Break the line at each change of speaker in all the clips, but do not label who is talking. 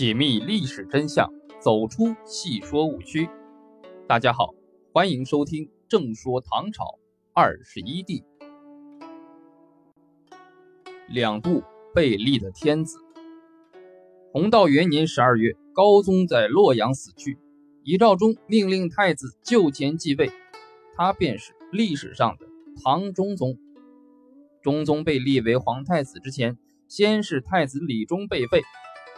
解密历史真相，走出戏说误区。大家好，欢迎收听《正说唐朝二十一帝》。两度被立的天子。弘道元年十二月，高宗在洛阳死去，遗诏中命令太子就前继位，他便是历史上的唐中宗。中宗被立为皇太子之前，先是太子李忠被废，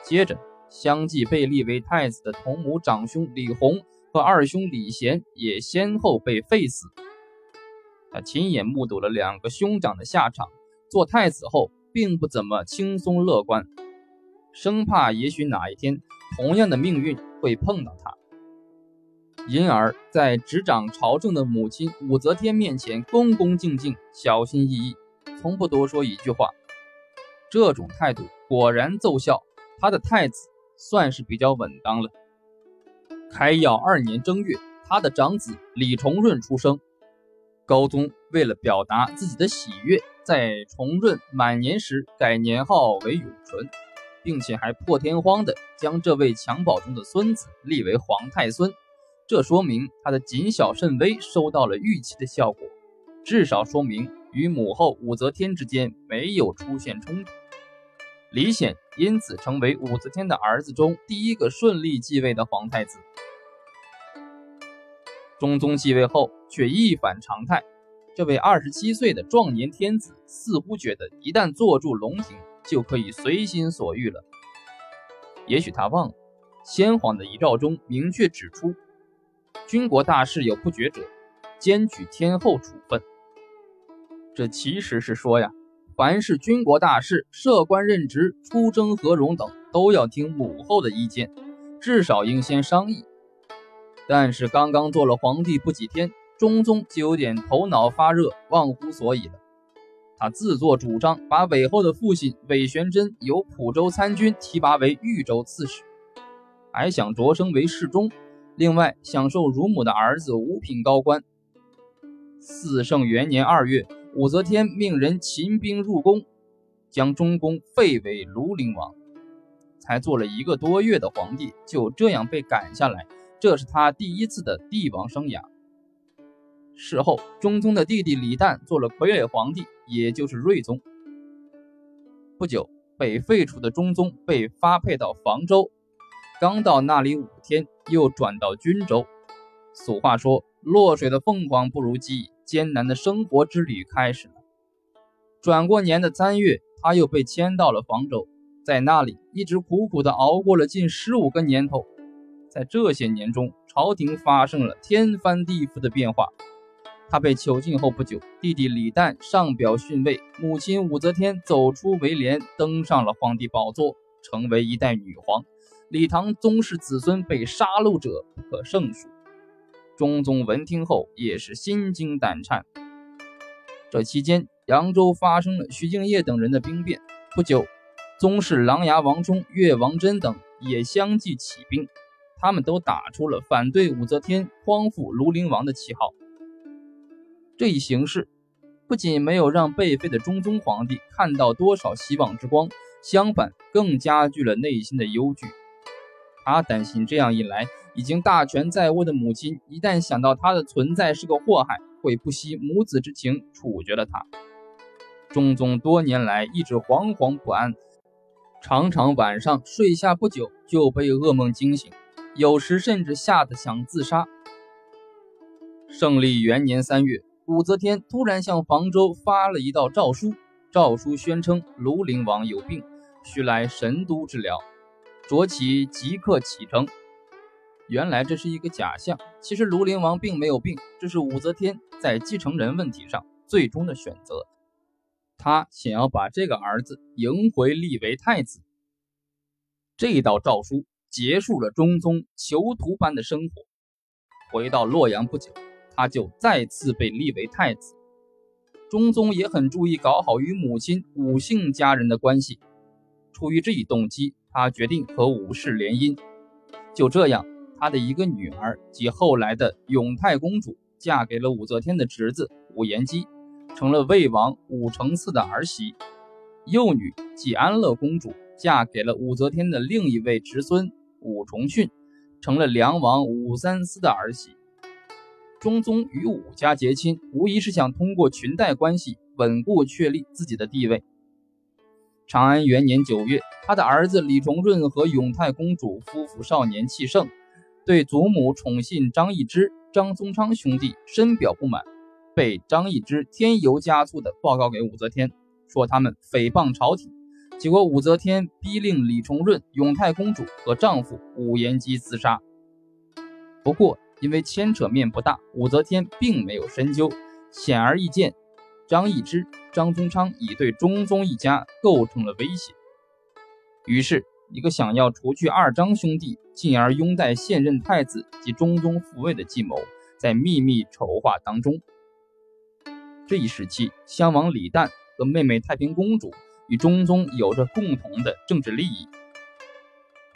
接着。相继被立为太子的同母长兄李弘和二兄李贤也先后被废死。他亲眼目睹了两个兄长的下场，做太子后并不怎么轻松乐观，生怕也许哪一天同样的命运会碰到他，因而，在执掌朝政的母亲武则天面前恭恭敬敬、小心翼翼，从不多说一句话。这种态度果然奏效，他的太子。算是比较稳当了。开耀二年正月，他的长子李重润出生。高宗为了表达自己的喜悦，在重润满年时改年号为永淳，并且还破天荒的将这位襁褓中的孙子立为皇太孙。这说明他的谨小慎微收到了预期的效果，至少说明与母后武则天之间没有出现冲突。李显因此成为武则天的儿子中第一个顺利继位的皇太子。中宗继位后却一反常态，这位二十七岁的壮年天子似乎觉得一旦坐住龙庭就可以随心所欲了。也许他忘了，先皇的遗诏中明确指出，军国大事有不决者，兼举天后处分。这其实是说呀。凡是军国大事，设官任职、出征和戎等，都要听母后的意见，至少应先商议。但是刚刚做了皇帝不几天，中宗就有点头脑发热、忘乎所以了。他自作主张，把韦后的父亲韦玄贞由蒲州参军提拔为豫州刺史，还想擢升为侍中，另外享受乳母的儿子五品高官。四圣元年二月。武则天命人秦兵入宫，将中宫废为庐陵王。才做了一个多月的皇帝，就这样被赶下来，这是他第一次的帝王生涯。事后，中宗的弟弟李旦做了傀儡皇帝，也就是睿宗。不久，被废除的中宗被发配到房州，刚到那里五天，又转到均州。俗话说：“落水的凤凰不如鸡。”艰难的生活之旅开始了。转过年的三月，他又被迁到了房州，在那里一直苦苦的熬过了近十五个年头。在这些年中，朝廷发生了天翻地覆的变化。他被囚禁后不久，弟弟李旦上表逊位，母亲武则天走出围帘，登上了皇帝宝座，成为一代女皇。李唐宗室子孙被杀戮者不可胜数。中宗闻听后也是心惊胆颤。这期间，扬州发生了徐敬业等人的兵变。不久，宗室琅琊王冲、岳王贞等也相继起兵，他们都打出了反对武则天匡复庐陵王的旗号。这一形势不仅没有让被废的中宗皇帝看到多少希望之光，相反，更加剧了内心的忧惧。他担心这样一来。已经大权在握的母亲，一旦想到他的存在是个祸害，会不惜母子之情处决了他。中宗多年来一直惶惶不安，常常晚上睡下不久就被噩梦惊醒，有时甚至吓得想自杀。胜利元年三月，武则天突然向房州发了一道诏书，诏书宣称庐陵王有病，需来神都治疗，着其即刻启程。原来这是一个假象，其实庐陵王并没有病，这是武则天在继承人问题上最终的选择。她想要把这个儿子迎回，立为太子。这道诏书结束了中宗囚徒般的生活。回到洛阳不久，他就再次被立为太子。中宗也很注意搞好与母亲武姓家人的关系，出于这一动机，他决定和武氏联姻。就这样。他的一个女儿及后来的永泰公主，嫁给了武则天的侄子武延基，成了魏王武承嗣的儿媳；幼女即安乐公主，嫁给了武则天的另一位侄孙武重训，成了梁王武三思的儿媳。中宗与武家结亲，无疑是想通过裙带关系稳固确立自己的地位。长安元年九月，他的儿子李重润和永泰公主夫妇少年气盛，对祖母宠信张易之、张宗昌兄弟深表不满，被张易之添油加醋地报告给武则天，说他们诽谤朝廷。结果武则天逼令李重润、永泰公主和丈夫武延基自杀。不过，因为牵扯面不大，武则天并没有深究。显而易见，张易之、张宗昌已对中宗一家构成了威胁。于是，一个想要除去二张兄弟，进而拥戴现任太子及中宗复位的计谋，在秘密筹划当中。这一时期，襄王李旦和妹妹太平公主与中宗有着共同的政治利益，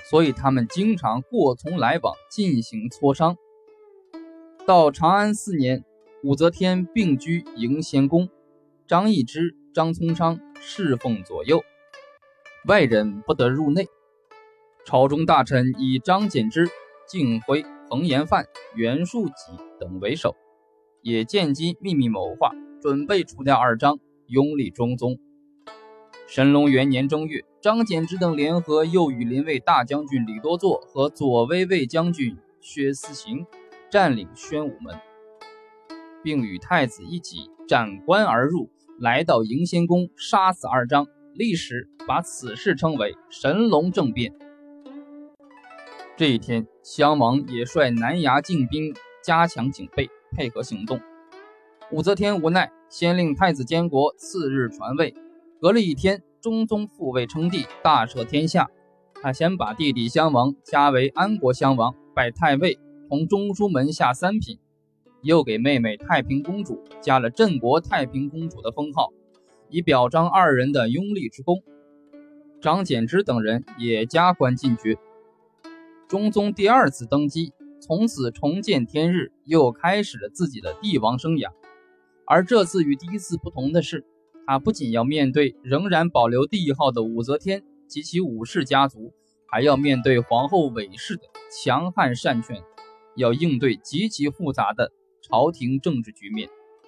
所以他们经常过从来往，进行磋商。到长安四年，武则天病居迎仙宫，张易之、张宗昌侍奉左右，外人不得入内。朝中大臣以张柬之、敬辉、彭延范、袁术己等为首，也见机秘密谋划，准备除掉二张，拥立中宗。神龙元年正月，张柬之等联合，又与临卫大将军李多作和左威卫将军薛思行。占领宣武门，并与太子一起斩关而入，来到迎仙宫，杀死二张。历史把此事称为“神龙政变”。这一天，襄王也率南衙禁兵加强警备，配合行动。武则天无奈，先令太子监国，次日传位。隔了一天，中宗复位称帝，大赦天下。他先把弟弟襄王加为安国襄王，拜太尉。同中书门下三品，又给妹妹太平公主加了镇国太平公主的封号，以表彰二人的拥立之功。张柬之等人也加官进爵。中宗第二次登基，从此重见天日，又开始了自己的帝王生涯。而这次与第一次不同的是，他不仅要面对仍然保留帝号的武则天及其武氏家族，还要面对皇后韦氏的强悍擅权。要应对极其复杂的朝廷政治局面。